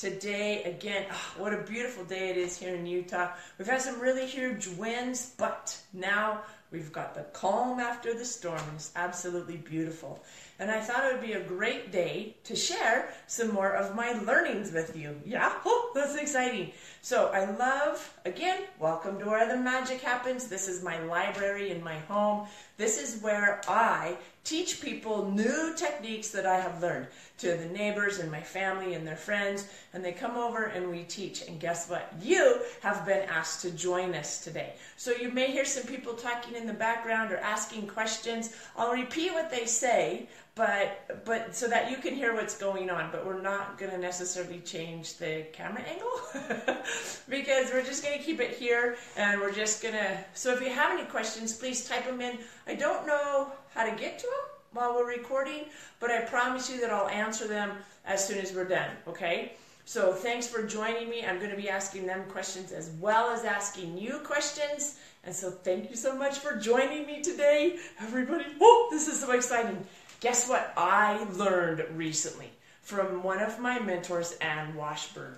today again. Oh, what a beautiful day it is here in Utah. We've had some really huge winds, but now we've got the calm after the storm. It's absolutely beautiful. And I thought it would be a great day to share some more of my learnings with you. Yeah, oh, that's exciting. So I love, again, welcome to where the magic happens. This is my library in my home. This is where I teach people new techniques that I have learned to the neighbors and my family and their friends. And they come over and we teach. And guess what? You have been asked to join us today. So you may hear some people talking in the background or asking questions. I'll repeat what they say, but but so that you can hear what's going on but we're not going to necessarily change the camera angle. Because we're just going to keep it here and we're just going to so if you have any questions please type them in. I don't know how to get to them while we're recording but i promise you that i'll answer them as soon as we're done okay? So thanks for joining me. I'm going to be asking them questions as well as asking you questions. And so thank you so much for joining me today everybody. Oh this is so exciting Guess what I learned recently from one of my mentors, Ann Washburn?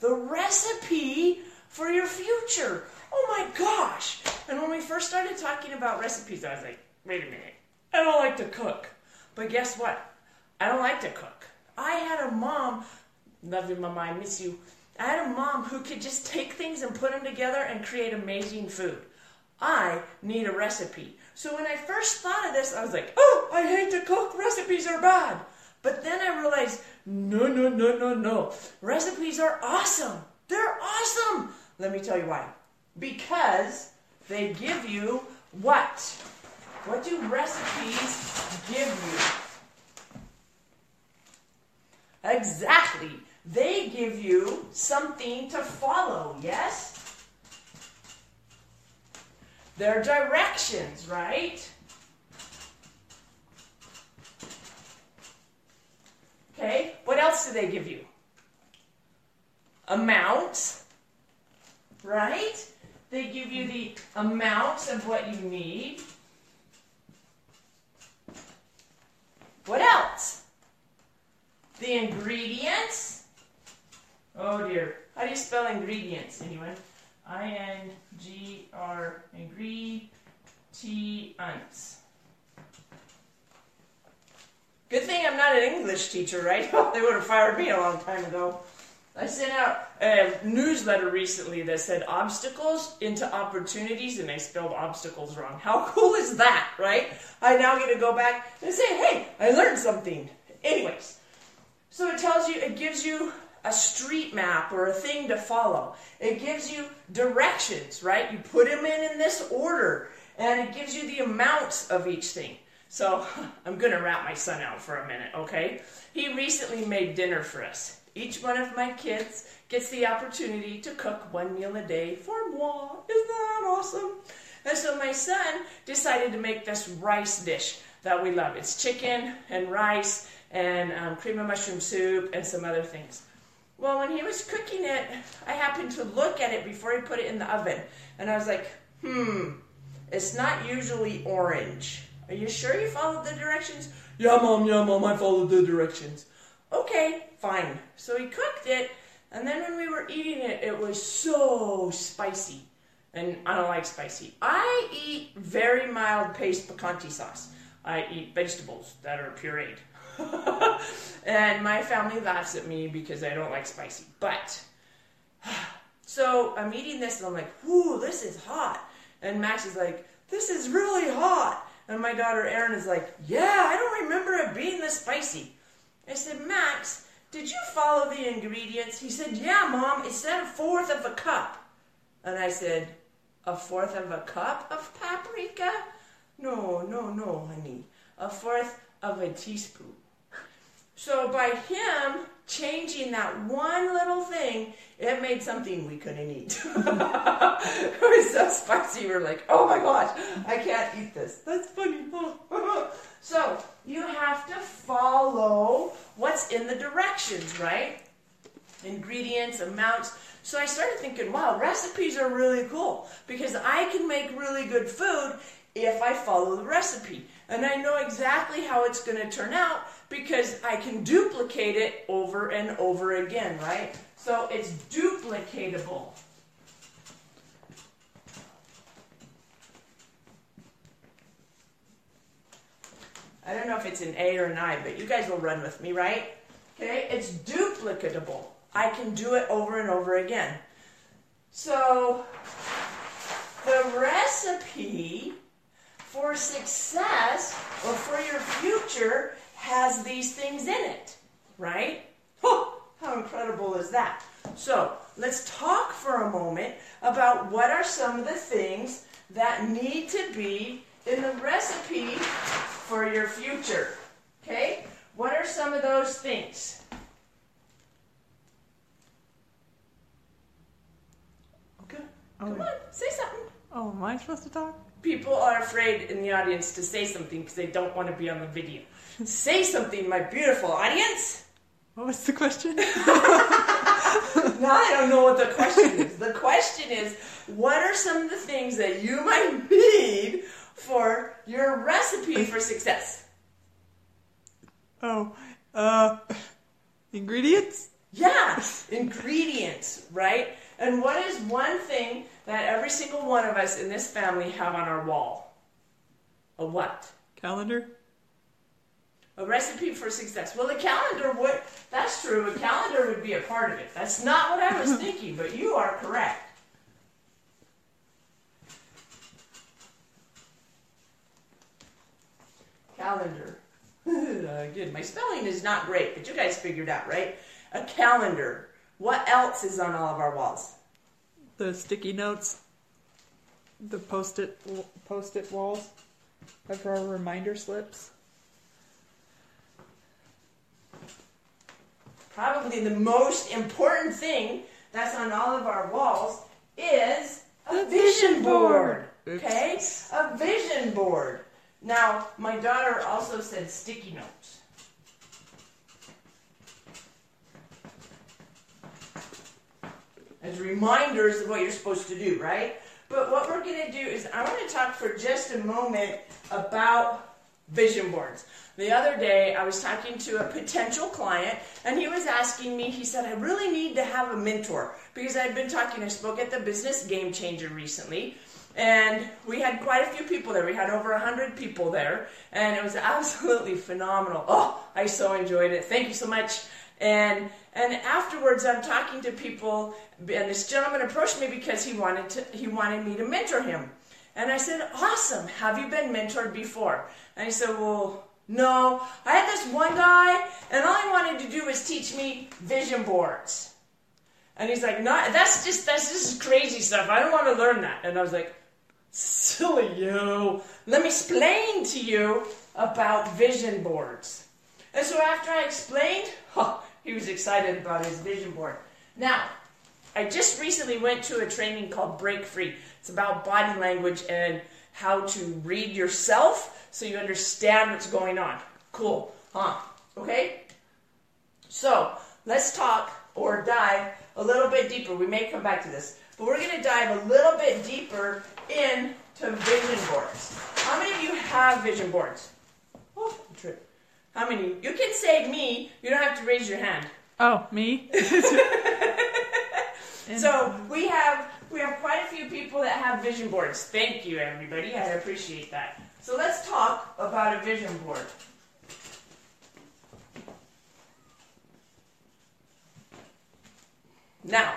The recipe for your future. Oh my gosh. And when we first started talking about recipes, I was like, wait a minute, I don't like to cook. But guess what? I don't like to cook. I had a mom, love you, mama, I miss you. I had a mom who could just take things and put them together and create amazing food. I need a recipe. So when I first thought of this, I was like, oh, I hate to cook. Recipes are bad. But then I realized, no, no, no, no, no. Recipes are awesome. They're awesome. Let me tell you why. Because they give you what? What do recipes give you? Exactly. They give you something to follow, yes? They're directions, right? Okay, what else do they give you? Amount, right? They give you the amount of what you need. What else? The ingredients. Oh dear. How do you spell ingredients, anyone? I-N-G-R, ingredients. Good thing I'm not an English teacher, right? they would have fired me a long time ago. I sent out a newsletter recently that said obstacles into opportunities, and I spelled obstacles wrong. How cool is that, right? I now get to go back and say, hey, I learned something. Anyways, so it tells you, it gives you a street map or a thing to follow. It gives you directions, right? You put them in in this order, and it gives you the amounts of each thing. So I'm going to wrap my son out for a minute, okay? He recently made dinner for us. Each one of my kids gets the opportunity to cook one meal a day for moi. Isn't that awesome? And so my son decided to make this rice dish that we love. It's chicken and rice and um, cream of mushroom soup and some other things. Well, when he was cooking it, I happened to look at it before he put it in the oven. And I was like, hmm, it's not usually orange. Are you sure you followed the directions? Yeah, mom, yeah, mom, I followed the directions. Okay, fine. So he cooked it, and then when we were eating it, it was so spicy. And I don't like spicy. I eat very mild Pace picante sauce. I eat vegetables that are pureed. and my family laughs at me because I don't like spicy. But, so I'm eating this and I'm like, whoo, this is hot. And Max is like, this is really hot. And my daughter Erin is like, yeah, I don't remember it being this spicy. I said, Max, did you follow the ingredients? He said, yeah, Mom, it said a fourth of a cup. And I said, a fourth of a cup of paprika? No, no, no, honey. A fourth of a teaspoon. So by him changing that one little thing, it made something we couldn't eat. it was so spicy. We are like, oh my gosh, I can't eat this. That's funny. so you have to follow what's in the directions, right? Ingredients, amounts. So I started thinking, wow, recipes are really cool because I can make really good food if I follow the recipe. And I know exactly how it's going to turn out Because I can duplicate it over and over again, right? So it's duplicatable. I don't know if it's an A or an I, but you guys will run with me, right? Okay, it's duplicatable. I can do it over and over again. So the recipe for success or for your future has these things in it, right? Oh, how incredible is that? So let's talk for a moment about what are some of the things that need to be in the recipe for your future. Okay? What are some of those things? Okay. Oh, come on, say something. Oh, am I supposed to talk? People are afraid in the audience to say something because they don't want to be on the video. Say something, my beautiful audience. What was the question? now I don't know what the question is. The question is, what are some of the things that you might need for your recipe for success? oh, uh, ingredients? Yeah, ingredients, right? And what is one thing that every single one of us in this family have on our wall? A what? Calendar? A recipe for success. Well, the calendar would, that's true, a calendar would be a part of it. That's not what I was thinking, but you are correct. Calendar. Uh, Good. My spelling is not great, but you guys figured out, right? A calendar. What else is on all of our walls? The sticky notes? The post-it post-it walls? Of our reminder slips? Probably the most important thing that's on all of our walls is a vision board. Okay? A vision board. Now, my daughter also said sticky notes. As reminders of what you're supposed to do, right? But what we're going to do is I want to talk for just a moment about vision boards. The other day, I was talking to a potential client, and he was asking me, he said, I really need to have a mentor because I'd been talking, I spoke at the Business Game Changer recently, and we had quite a few people there. We had over 100 people there, and it was absolutely phenomenal. Oh, I so enjoyed it. Thank you so much. And and afterwards, I'm talking to people, and this gentleman approached me because he wanted to he wanted me to mentor him. And I said, Awesome. Have you been mentored before? And he said, Well, no. I had this one guy, and all he wanted to do was teach me vision boards. And he's like, No, that's just that's just crazy stuff. I don't want to learn that. And I was like, Silly you. Let me explain to you about vision boards. And so after I explained, huh, he was excited about his vision board. Now, I just recently went to a training called Break Free. It's about body language and how to read yourself so you understand what's going on. Cool, huh? Okay? So, let's talk or dive a little bit deeper. We may come back to this, but we're going to dive a little bit deeper into vision boards. How many of you have vision boards? Oh, trip. How many? You can say me. You don't have to raise your hand. Oh, me? So we have we have quite a few people that have vision boards. Thank you, everybody. I appreciate that. So let's talk about a vision board. Now,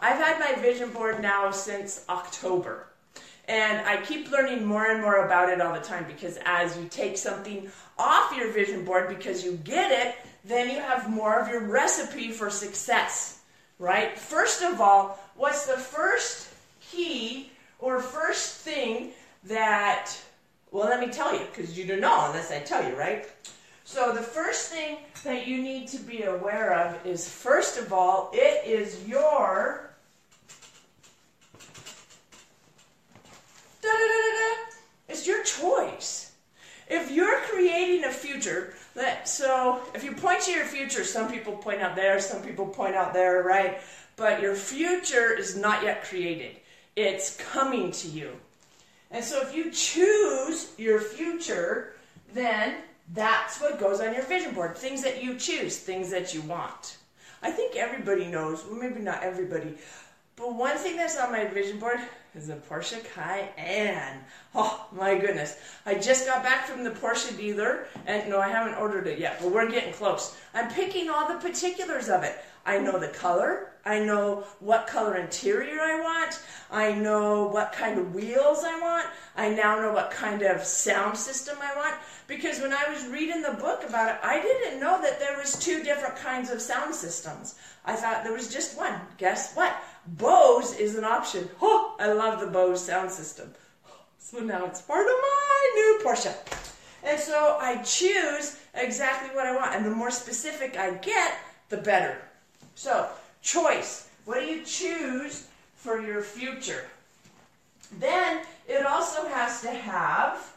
I've had my vision board now since October. And I keep learning more and more about it all the time because as you take something off your vision board because you get it, then you have more of your recipe for success, right? First of all, what's the first key or first thing that, well, let me tell you because you don't know unless I tell you, right? So the first thing that you need to be aware of is first of all, it is your Da-da-da-da-da. It's your choice. If you're creating a future, that so if you point to your future, some people point out there, some people point out there, right? But your future is not yet created. It's coming to you. And so if you choose your future, then That's what goes on your vision board. Things that you choose, things that you want. I think everybody knows, well, maybe not everybody, but one thing that's on my vision board is a Porsche Cayenne. Oh my goodness. I just got back from the Porsche dealer and no, I haven't ordered it yet, but we're getting close. I'm picking all the particulars of it. I know the color. I know what color interior I want. I know what kind of wheels I want. I now know what kind of sound system I want because when I was reading the book about it, I didn't know that there was two different kinds of sound systems. I thought there was just one. Guess what? Bose is an option. Oh, I love the Bose sound system. So now it's part of my new Porsche. And so I choose exactly what I want. And the more specific I get, the better. So, choice. What do you choose for your future? Then it also has to have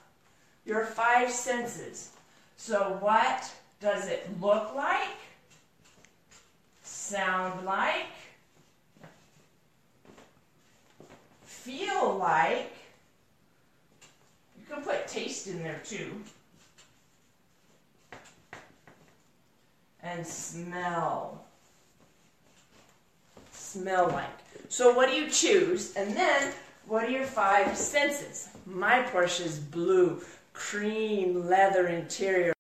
your five senses. So, what does it look like? Sound like? Feel like? You can put taste in there too. And smell smell like. So what do you choose? And then what are your five senses? My Porsche is blue, cream leather interior.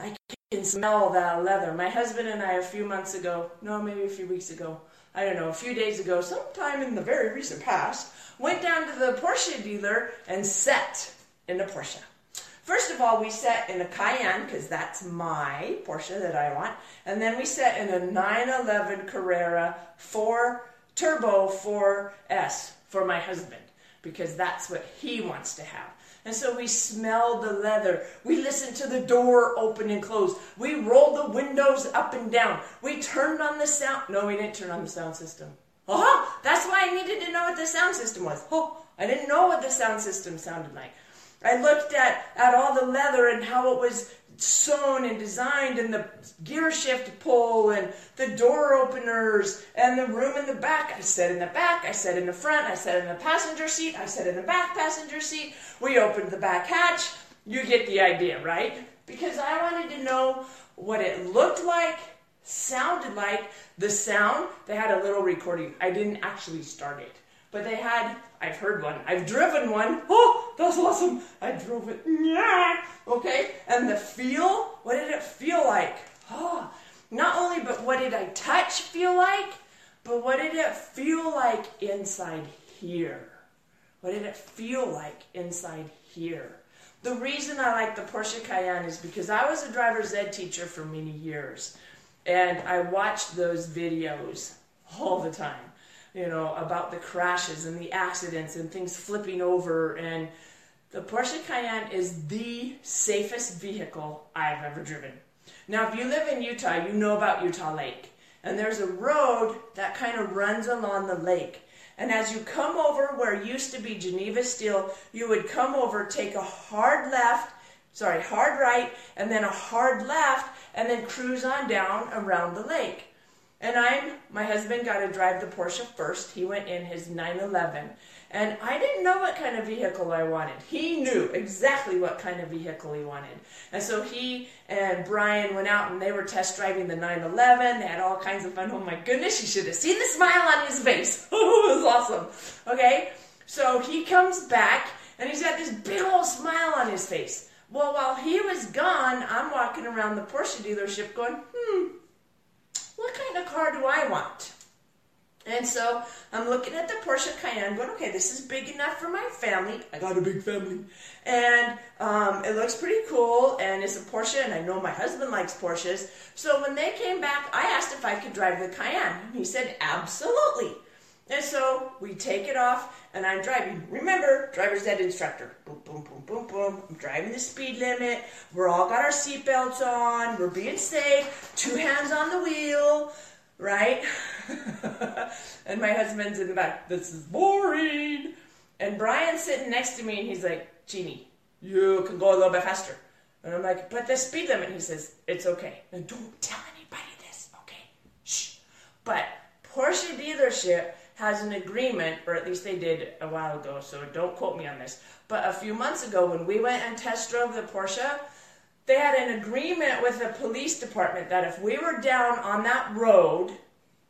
I can smell that leather. My husband and I a few months ago, no, maybe a few weeks ago, I don't know, a few days ago, sometime in the very recent past, went down to the Porsche dealer and sat in a Porsche. First of all, we set in a Cayenne because that's my Porsche that I want, and then we set in a 911 Carrera 4 Turbo 4S for my husband because that's what he wants to have. And so we smelled the leather. We listened to the door open and close. We rolled the windows up and down. We turned on the sound. No, we didn't turn on the sound system. Oh, that's why I needed to know what the sound system was. Oh, I didn't know what the sound system sounded like. I looked at, at all the leather and how it was sewn and designed and the gear shift pull and the door openers and the room in the back. I sat in the back, I sat in the front, I sat in the passenger seat, I sat in the back passenger seat. We opened the back hatch. You get the idea, right? Because I wanted to know what it looked like, sounded like, the sound. They had a little recording. I didn't actually start it. But they had, I've heard one, I've driven one. Oh, that's awesome. I drove it. Yeah. Okay. And the feel, what did it feel like? Oh, not only, but what did I touch feel like, but what did it feel like inside here? What did it feel like inside here? The reason I like the Porsche Cayenne is because I was a driver's ed teacher for many years. And I watched those videos all the time you know, about the crashes and the accidents and things flipping over. And the Porsche Cayenne is the safest vehicle I've ever driven. Now, if you live in Utah, you know about Utah Lake. And there's a road that kind of runs along the lake. And as you come over where used to be Geneva Steel, you would come over, take a hard left, sorry, hard right, and then a hard left, and then cruise on down around the lake. And I'm, my husband got to drive the Porsche first. He went in his 911. And I didn't know what kind of vehicle I wanted. He knew exactly what kind of vehicle he wanted. And so he and Brian went out and they were test driving the 911. They had all kinds of fun. Oh my goodness, you should have seen the smile on his face. Oh, it was awesome. Okay, so he comes back and he's got this big old smile on his face. Well, while he was gone, I'm walking around the Porsche dealership going, hmm, what kind of car do I want? And so I'm looking at the Porsche Cayenne, going, okay, this is big enough for my family. I got a big family. And um, it looks pretty cool, and it's a Porsche, and I know my husband likes Porsches. So when they came back, I asked if I could drive the Cayenne. And he said, absolutely. And so we take it off, and I'm driving. Remember, driver's ed instructor. Boom, boom, boom, boom, boom. I'm driving the speed limit. We're all got our seatbelts on. We're being safe. Two hands on the wheel, right? and my husband's in the back. This is boring. And Brian's sitting next to me, and he's like, Jeannie, you can go a little bit faster. And I'm like, but the speed limit. He says, it's okay. And don't tell anybody this, okay? Shh. But Porsche dealership has an agreement, or at least they did a while ago, so don't quote me on this. But a few months ago, when we went and test drove the Porsche, they had an agreement with the police department that if we were down on that road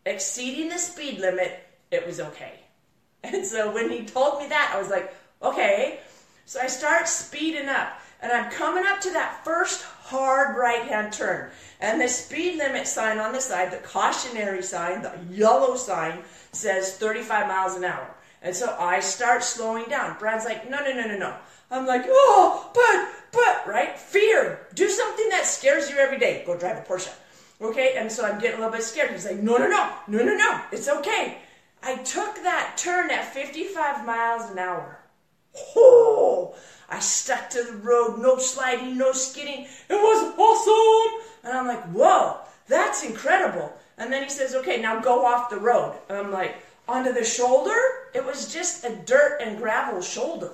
exceeding the speed limit, it was okay. And so when he told me that, I was like, okay. So I start speeding up, and I'm coming up to that first hard right hand turn. And the speed limit sign on the side, the cautionary sign, the yellow sign, says 35 miles an hour. And so I start slowing down. Brad's like, no, no, no, no, no. I'm like, oh, but, but, right? Fear. Do something that scares you every day. Go drive a Porsche. Okay? And so I'm getting a little bit scared. He's like, no, no, no, no, no, no. It's okay. I took that turn at 55 miles an hour. Oh, I stuck to the road, no sliding, no skidding. It was awesome. And I'm like, whoa, that's incredible. And then he says, okay, now go off the road. And I'm like, onto the shoulder? It was just a dirt and gravel shoulder.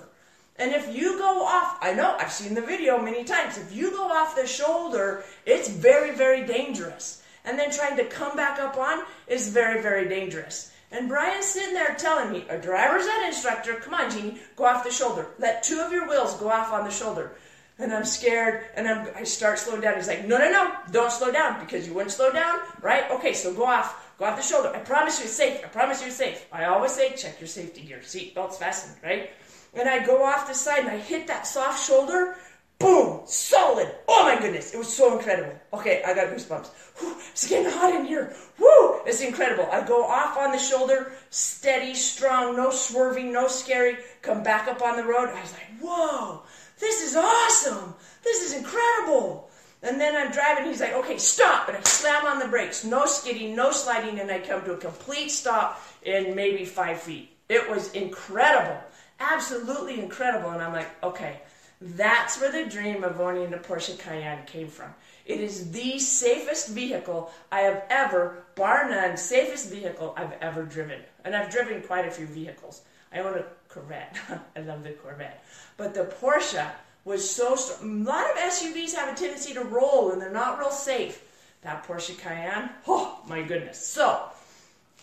And if you go off, I know, I've seen the video many times. If you go off the shoulder, it's very, very dangerous. And then trying to come back up on is very, very dangerous. And Brian's sitting there telling me, a driver's ed instructor, come on, Jeannie, go off the shoulder. Let two of your wheels go off on the shoulder. And I'm scared, and I'm, I start slowing down. He's like, no, no, no, don't slow down because you wouldn't slow down, right? Okay, so go off, go off the shoulder. I promise you it's safe. I promise you it's safe. I always say, check your safety gear. Seatbelt's fastened, right? And I go off the side and I hit that soft shoulder. Boom! Solid! Oh my goodness! It was so incredible. Okay, I got goosebumps. Whew, it's getting hot in here. Woo! It's incredible. I go off on the shoulder, steady, strong, no swerving, no scary. Come back up on the road. I was like, whoa! This is awesome! This is incredible! And then I'm driving, he's like, okay, stop! And I slam on the brakes. No skidding, no sliding, and I come to a complete stop in maybe five feet. It was incredible. Absolutely incredible. And I'm like, okay, that's where the dream of owning a Porsche Cayenne came from. It is the safest vehicle I have ever, bar none, safest vehicle I've ever driven. And I've driven quite a few vehicles. I own a Corvette. I love the Corvette. But the Porsche was so strong. A lot of SUVs have a tendency to roll and they're not real safe. That Porsche Cayenne, oh my goodness. So,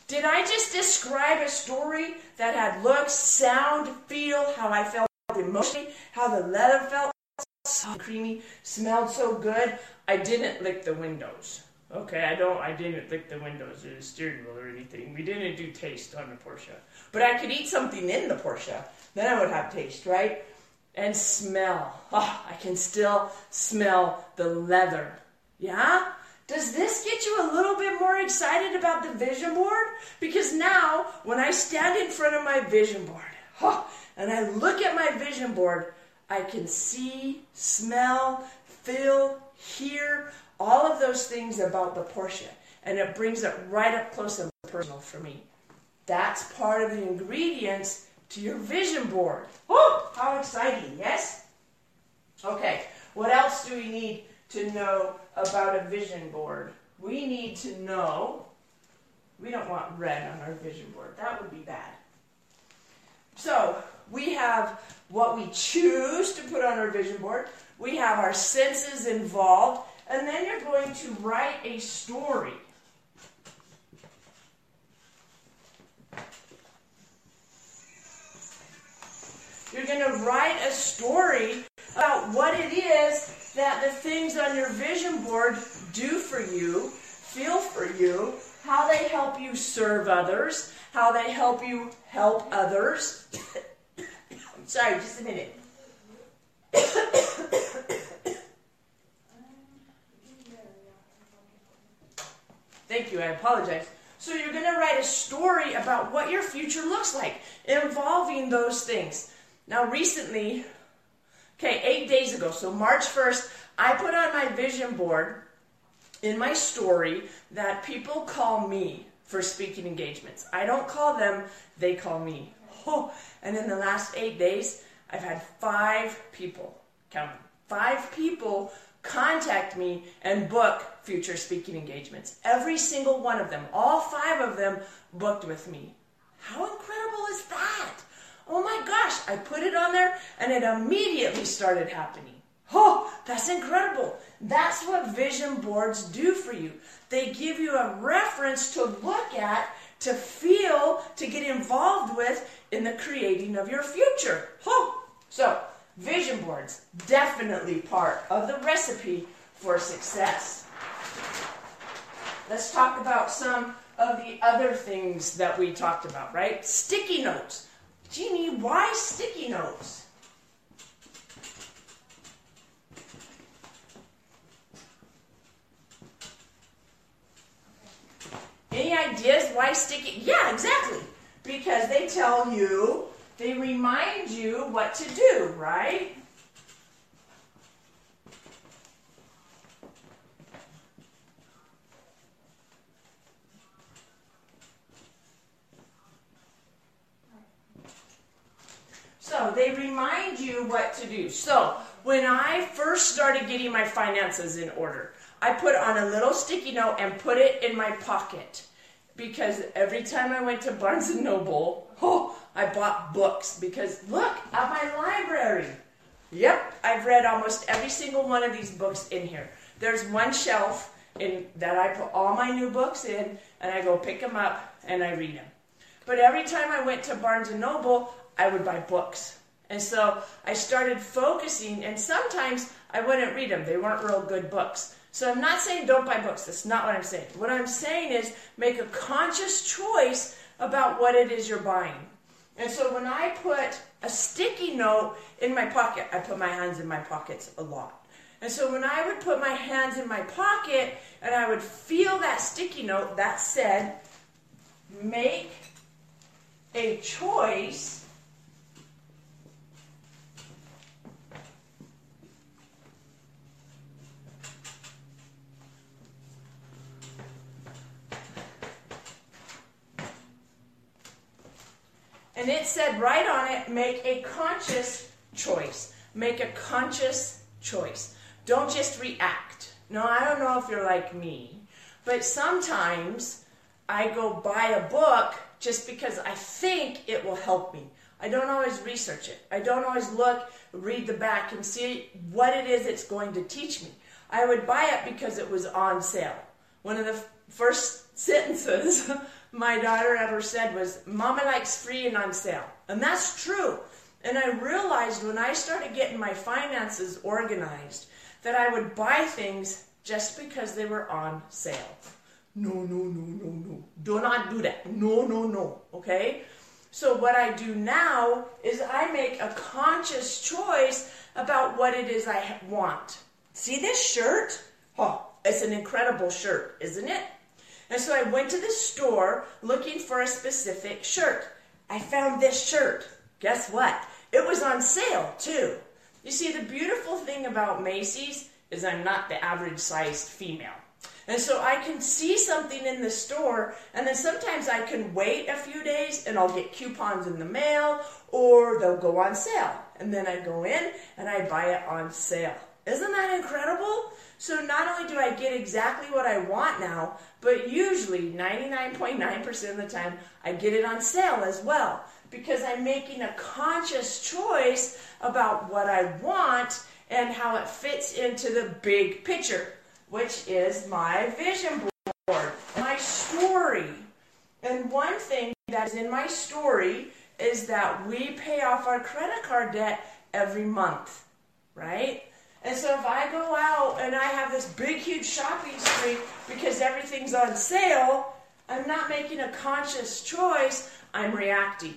did I just describe a story that had looks, sound, feel, how I felt emotionally, how the leather felt so creamy, smelled so good? I didn't lick the windows. Okay, I don't. I didn't lick the windows or the steering wheel or anything. We didn't do taste on the Porsche, but I could eat something in the Porsche. Then I would have taste, right? And smell. Oh, I can still smell the leather. Yeah. Does this get you a little bit more excited about the vision board? Because now, when I stand in front of my vision board huh, and I look at my vision board, I can see, smell, feel, hear all of those things about the Porsche. And it brings it right up close and personal for me. That's part of the ingredients to your vision board. How exciting, yes? Okay, what else do we need to know about a vision board. We need to know, we don't want red on our vision board. That would be bad. So, we have what we choose to put on our vision board. We have our senses involved. And then you're going to write a story. You're going to write a story about what it is that the things on your vision board do for you, feel for you, how they help you serve others, how they help you help others. Sorry, just a minute. Thank you, I apologize. So you're going to write a story about what your future looks like involving those things. Now, recently, okay, eight days ago, so March 1st, I put on my vision board in my story that people call me for speaking engagements. I don't call them, they call me. Oh, and in the last eight days, I've had five people, count five people contact me and book future speaking engagements. Every single one of them, all five of them booked with me. How incredible is that? Oh my gosh, I put it on there and it immediately started happening. Oh, that's incredible. That's what vision boards do for you. They give you a reference to look at, to feel, to get involved with in the creating of your future. So vision boards. Definitely part of the recipe for success. Let's talk about some of the other things that we talked about, right? Sticky notes. Jeannie, why sticky notes? Any ideas why stick it? Yeah, exactly. Because they tell you, they remind you what to do, right? So they remind you what to do. So when I first started getting my finances in order, I put on a little sticky note and put it in my pocket because every time I went to Barnes and Noble, oh, I bought books because look at my library. Yep, I've read almost every single one of these books in here. There's one shelf in that I put all my new books in, and I go pick them up and I read them. But every time I went to Barnes and Noble, I would buy books. And so I started focusing, and sometimes I wouldn't read them. They weren't real good books. So I'm not saying don't buy books. That's not what I'm saying. What I'm saying is make a conscious choice about what it is you're buying. And so when I put a sticky note in my pocket, I put my hands in my pockets a lot. And so when I would put my hands in my pocket and I would feel that sticky note that said, make a choice And it said right on it, make a conscious choice. Make a conscious choice. Don't just react. No, I don't know if you're like me, but sometimes I go buy a book just because I think it will help me. I don't always research it. I don't always look, read the back, and see what it is it's going to teach me. I would buy it because it was on sale. One of the first sentences my daughter ever said was, Mama likes free and on sale. And that's true. And I realized when I started getting my finances organized that I would buy things just because they were on sale. No, no, no, no, no. Do not do that. No, no, no. Okay? So, what I do now is I make a conscious choice about what it is I want. See this shirt? Oh, it's an incredible shirt, isn't it? And so I went to the store looking for a specific shirt. I found this shirt. Guess what? It was on sale too. You see, the beautiful thing about Macy's is I'm not the average sized female. And so I can see something in the store, and then sometimes I can wait a few days and I'll get coupons in the mail or they'll go on sale. And then I go in and I buy it on sale. Isn't that incredible? So not only do I get exactly what I want now, but usually 99.9% of the time I get it on sale as well because I'm making a conscious choice about what I want and how it fits into the big picture, which is my vision board, my story. And one thing that is in my story is that we pay off our credit card debt every month, right? And so if I go out and I have this big, huge shopping spree because everything's on sale, I'm not making a conscious choice, I'm reacting.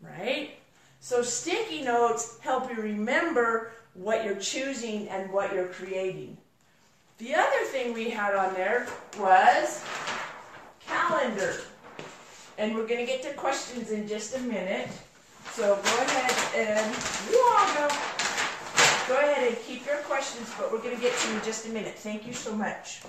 Right? So sticky notes help you remember what you're choosing and what you're creating. The other thing we had on there was calendar. And we're going to get to questions in just a minute. So go ahead and you all go. Go ahead and keep your questions, but we're going to get to in just a minute. Thank you so much.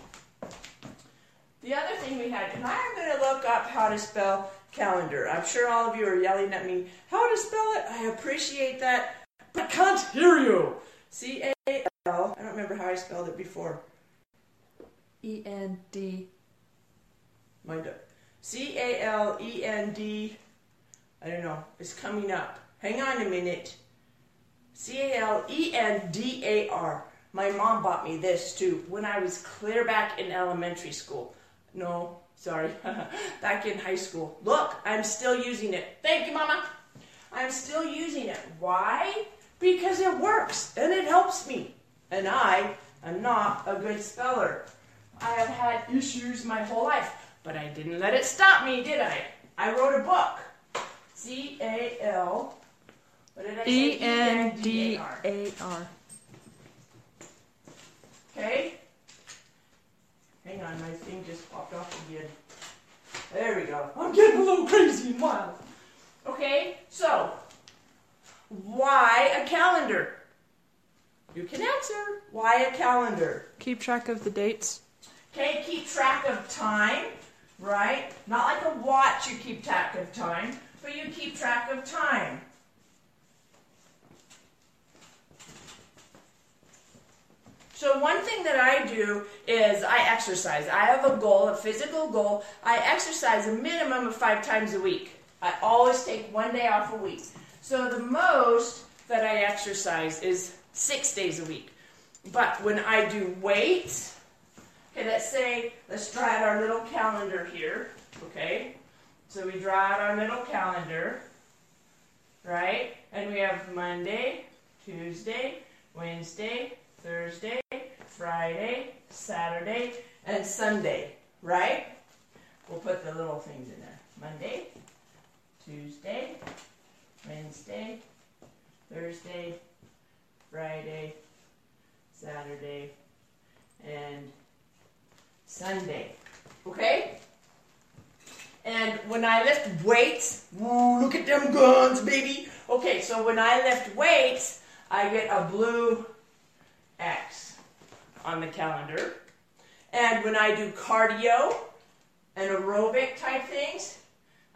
The other thing we had, and I'm going to look up how to spell calendar. I'm sure all of you are yelling at me, how to spell it? I appreciate that, but I can't hear you. C A L, I don't remember how I spelled it before. E N D. Mind up. C A L E N D, I don't know, it's coming up. Hang on a minute. C A L E N D A R. My mom bought me this too when I was clear back in elementary school. No, sorry, back in high school. Look, I'm still using it. Thank you, Mama. I'm still using it. Why? because it works and it helps me. And I am not a good speller. I have had issues my whole life, but I didn't let it stop me, did I? I wrote a book. C A L. What did I say? E N D. A R. Okay? Hang on, my thing just popped off again. There we go. I'm getting a little crazy and wild. Okay, so why a calendar? You can answer. Why a calendar? Keep track of the dates. Okay, keep track of time, right? Not like a watch you keep track of time, but you keep track of time. So one thing that I do is I exercise. I have a goal, a physical goal. I exercise a minimum of five times a week. I always take one day off a week. So the most that I exercise is six days a week. But when I do weights, Okay, let's say, let's draw out our little calendar here, okay? So we draw out our little calendar, right? And we have Monday, Tuesday, Wednesday, Thursday, Friday, Saturday, and Sunday, right? We'll put the little things in there. Monday, Tuesday, Wednesday, Thursday, Friday, Saturday, and Sunday. Okay? And when I lift weights, woo, look at them guns, baby. Okay, so when I lift weights, I get a blue X on the calendar. And when I do cardio and aerobic type things,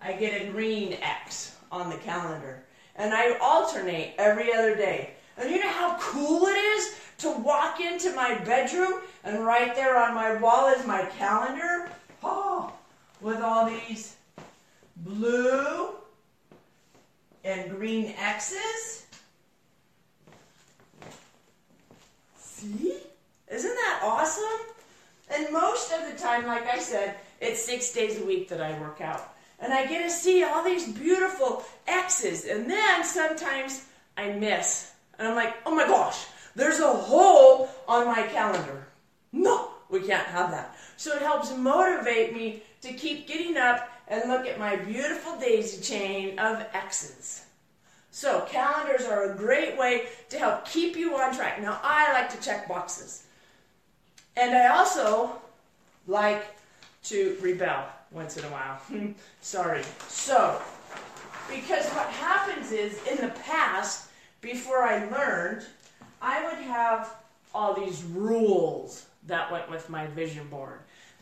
I get a green X on the calendar. And I alternate every other day. And you know how cool it is to walk into my bedroom and right there on my wall is my calendar? Oh, with all these blue and green X's. See? Isn't that awesome? And most of the time, like I said, it's six days a week that I work out. And I get to see all these beautiful X's. And then sometimes I miss. And I'm like, oh my gosh, there's a hole on my calendar. No, we can't have that. So it helps motivate me to keep getting up and look at my beautiful daisy chain of X's. So calendars are a great way to help keep you on track. Now I like to check boxes. And I also like to rebel once in a while. Sorry. So, because what happens is in the past, before I learned, I would have all these rules that went with my vision board.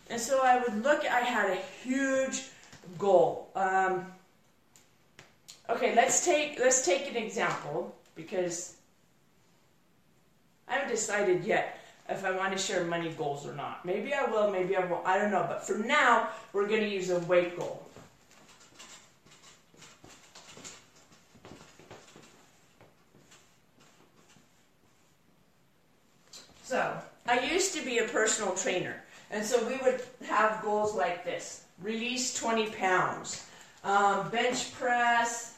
And so I would look, I had a huge goal. Um, okay, let's take, let's take an example because I haven't decided yet if I want to share money goals or not. Maybe I will, maybe I won't, I don't know. But for now, we're going to use a weight goal. So, I used to be a personal trainer, and so we would have goals like this release 20 pounds, um, bench press.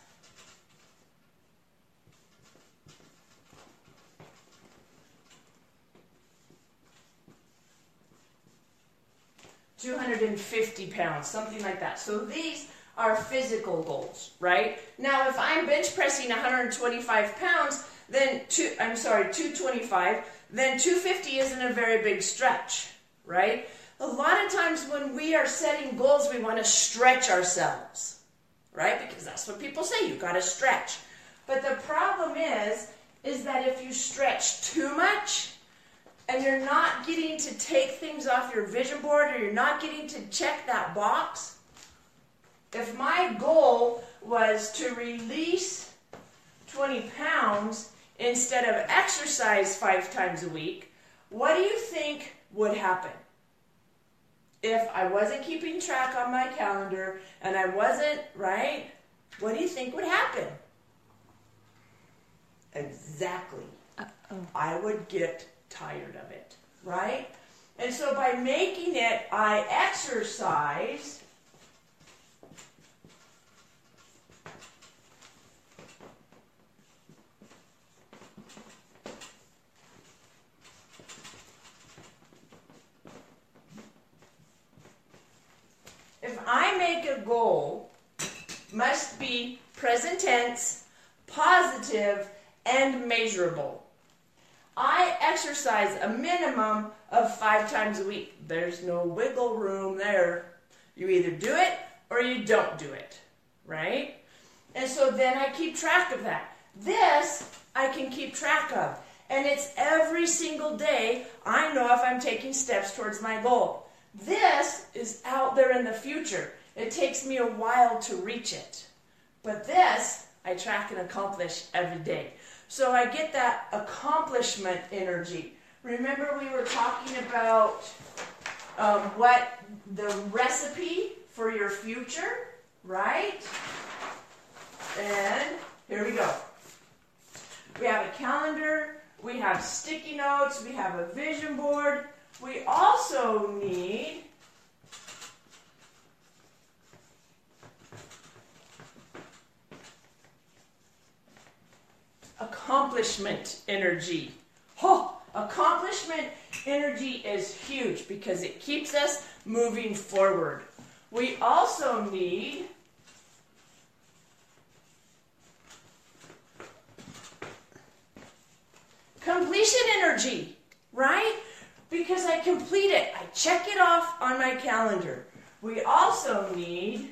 Two hundred and fifty pounds, something like that. So these are physical goals, right? Now, if I'm bench pressing 125 pounds, then two, I'm sorry, 225, then 250 isn't a very big stretch, right? A lot of times when we are setting goals, we want to stretch ourselves, right? Because that's what people say, You've got to stretch. But the problem is, is that if you stretch too much and you're not getting to take things off your vision board or you're not getting to check that box, if my goal was to release 20 pounds instead of exercise five times a week, what do you think would happen? If I wasn't keeping track on my calendar and I wasn't, right? What do you think would happen? Exactly. Uh-oh. I would get tired of it, right? And so by making it, I exercise If I make a goal, must be present tense, positive, and measurable. Exercise a minimum of five times a week. There's no wiggle room there. You either do it or you don't do it, right? And so then I keep track of that. This I can keep track of. And it's every single day I know if I'm taking steps towards my goal. This is out there in the future. It takes me a while to reach it. But this I track and accomplish every day. So I get that accomplishment energy. Remember, we were talking about um, what the recipe for your future, right? And here we go. We have a calendar, we have sticky notes, we have a vision board. We also need accomplishment energy. Oh, accomplishment energy is huge because it keeps us moving forward. We also need completion energy, right? Because I complete it, I check it off on my calendar. We also need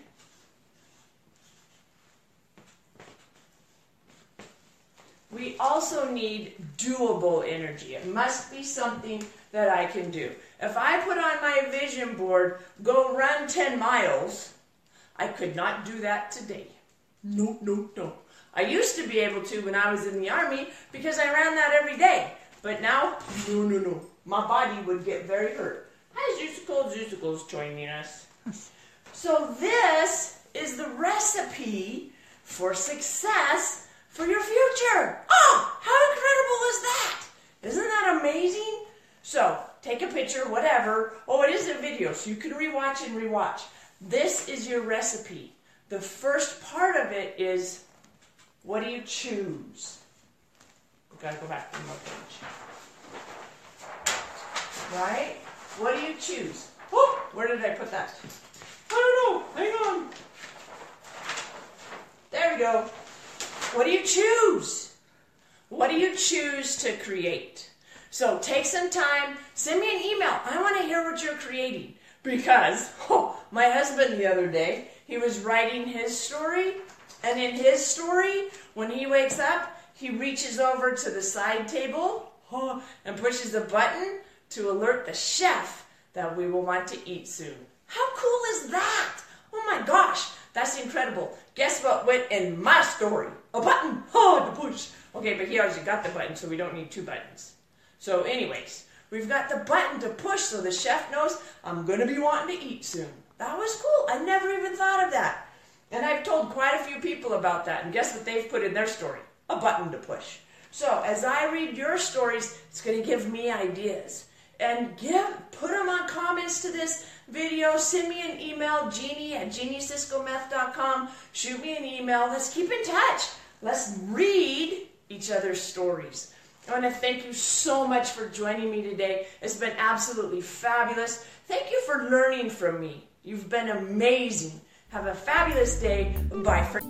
we also need doable energy. It must be something that I can do. If I put on my vision board, go run 10 miles, I could not do that today. No, no, no. I used to be able to when I was in the army because I ran that every day. But now, no, no, no. My body would get very hurt. Hi, Zeusical Zeusical joining us. So this is the recipe for success for your future. Oh, how incredible is that? Isn't that amazing? So take a picture, whatever. Oh, it is a video, so you can rewatch and rewatch. This is your recipe. The first part of it is what do you choose? We've got to go back one more page. Right? What do you choose? Oh, where did I put that? I don't know. Hang on. There we go. What do you choose? What do you choose to create? So take some time, send me an email. I want to hear what you're creating. Because oh, my husband the other day, he was writing his story, and in his story, when he wakes up, he reaches over to the side table oh, and pushes a button to alert the chef that we will want to eat soon. How cool is that? That's incredible. Guess what went in my story? A button. Oh, to push. Okay, but he already got the button, so we don't need two buttons. So, anyways, we've got the button to push so the chef knows I'm to be wanting to eat soon. That was cool. I never even thought of that. And I've told quite a few people about that, and guess what they've put in their story? A button to push. So, as I read your stories, it's going to give me ideas. And give, put them on comments to this video. Send me an email, Jeannie at jeanniesiscometh.com. Shoot me an email. Let's keep in touch. Let's read each other's stories. I want to thank you so much for joining me today. It's been absolutely fabulous. Thank you for learning from me. You've been amazing. Have a fabulous day. Bye for